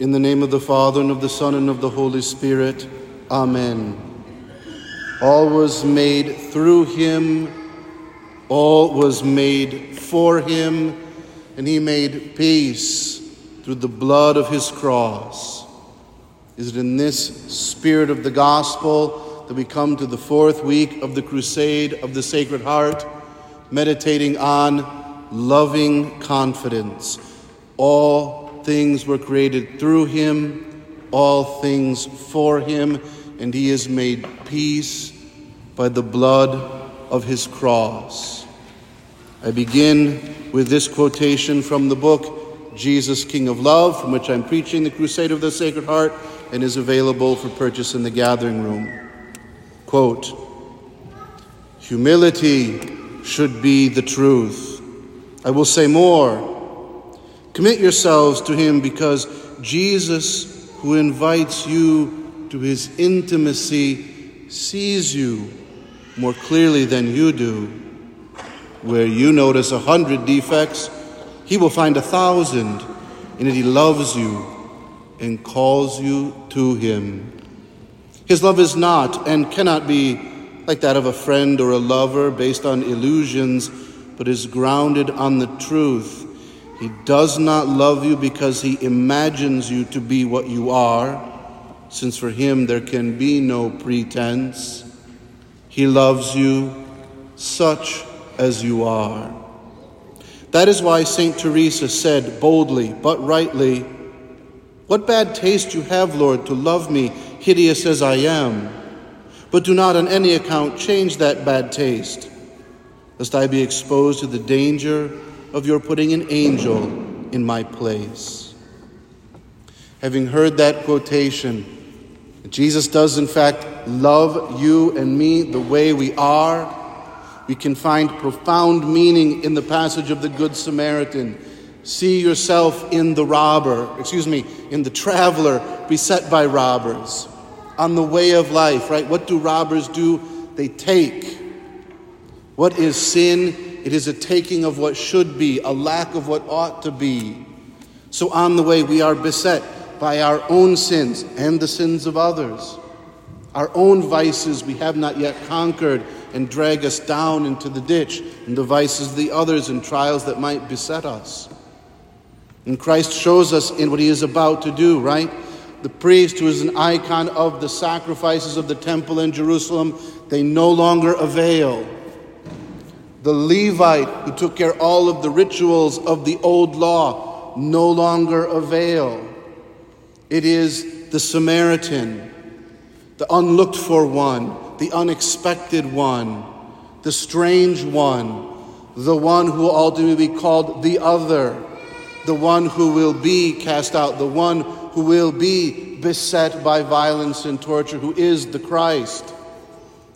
In the name of the Father, and of the Son, and of the Holy Spirit. Amen. All was made through him, all was made for him, and he made peace through the blood of his cross. Is it in this spirit of the gospel that we come to the fourth week of the crusade of the Sacred Heart, meditating on loving confidence? All things were created through him, all things for him, and he has made peace by the blood of his cross. I begin with this quotation from the book Jesus, King of Love, from which I'm preaching the Crusade of the Sacred Heart and is available for purchase in the gathering room. Quote Humility should be the truth. I will say more. Commit yourselves to Him because Jesus, who invites you to His intimacy, sees you more clearly than you do. Where you notice a hundred defects, He will find a thousand, it He loves you and calls you to Him. His love is not and cannot be like that of a friend or a lover based on illusions, but is grounded on the truth he does not love you because he imagines you to be what you are, since for him there can be no pretense. He loves you such as you are. That is why St. Teresa said boldly but rightly, What bad taste you have, Lord, to love me, hideous as I am. But do not on any account change that bad taste, lest I be exposed to the danger of your putting an angel in my place. Having heard that quotation, Jesus does in fact love you and me the way we are. We can find profound meaning in the passage of the Good Samaritan. See yourself in the robber, excuse me, in the traveler beset by robbers. On the way of life, right? What do robbers do? They take. What is sin? It is a taking of what should be, a lack of what ought to be. So on the way, we are beset by our own sins and the sins of others. Our own vices we have not yet conquered and drag us down into the ditch, and the vices of the others and trials that might beset us. And Christ shows us in what he is about to do, right? The priest, who is an icon of the sacrifices of the temple in Jerusalem, they no longer avail. The Levite who took care all of the rituals of the old law no longer avail. It is the Samaritan, the unlooked for one, the unexpected one, the strange one, the one who will ultimately be called the other, the one who will be cast out, the one who will be beset by violence and torture, who is the Christ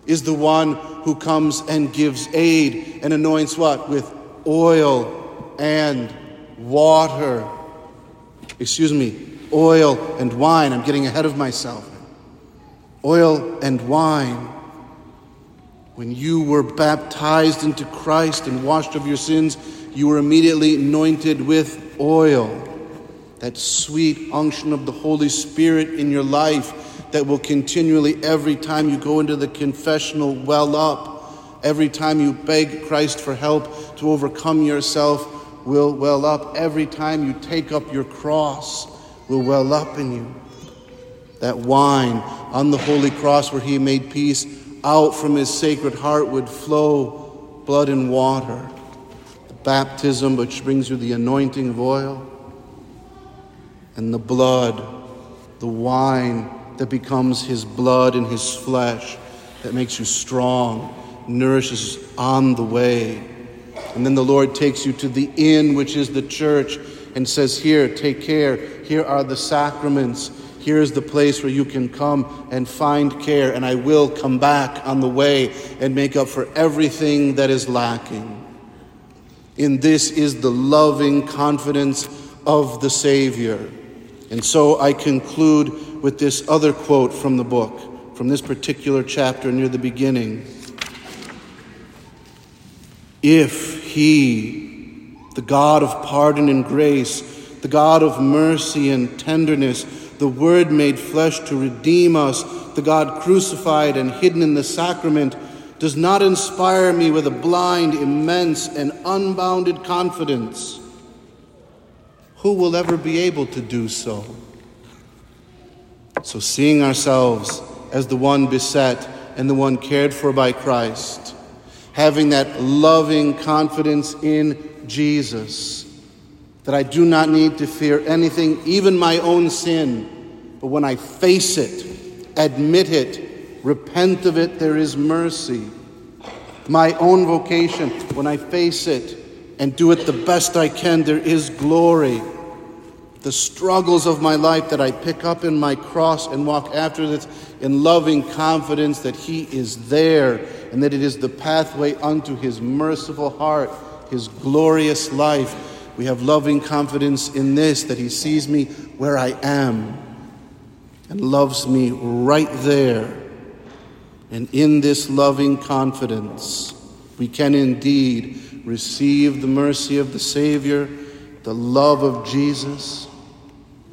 is the one who comes and gives aid and anoints what? With oil and water. Excuse me, oil and wine. I'm getting ahead of myself. Oil and wine. When you were baptized into Christ and washed of your sins, you were immediately anointed with oil. That sweet unction of the Holy Spirit in your life that will continually, every time you go into the confessional, well up. Every time you beg Christ for help to overcome yourself, will well up. Every time you take up your cross, will well up in you. That wine on the holy cross where he made peace, out from his sacred heart would flow blood and water. The baptism which brings you the anointing of oil, and the blood, the wine that becomes his blood and his flesh, that makes you strong, nourishes on the way. And then the Lord takes you to the inn, which is the church, and says, Here, take care. Here are the sacraments. Here is the place where you can come and find care, and I will come back on the way and make up for everything that is lacking. In this is the loving confidence of the Savior. And so I conclude with this other quote from the book, from this particular chapter near the beginning. If He, the God of pardon and grace, the God of mercy and tenderness, the Word made flesh to redeem us, the God crucified and hidden in the sacrament, does not inspire me with a blind, immense, and unbounded confidence. Who will ever be able to do so? So, seeing ourselves as the one beset and the one cared for by Christ, having that loving confidence in Jesus, that I do not need to fear anything, even my own sin, but when I face it, admit it, repent of it, there is mercy. My own vocation, when I face it and do it the best I can, there is glory. The struggles of my life that I pick up in my cross and walk after this in loving confidence that He is there and that it is the pathway unto His merciful heart, His glorious life. We have loving confidence in this that He sees me where I am and loves me right there. And in this loving confidence, we can indeed receive the mercy of the Savior, the love of Jesus,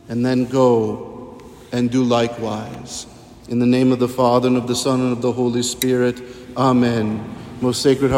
and then go and do likewise. In the name of the Father, and of the Son, and of the Holy Spirit, Amen. Most Sacred Heart.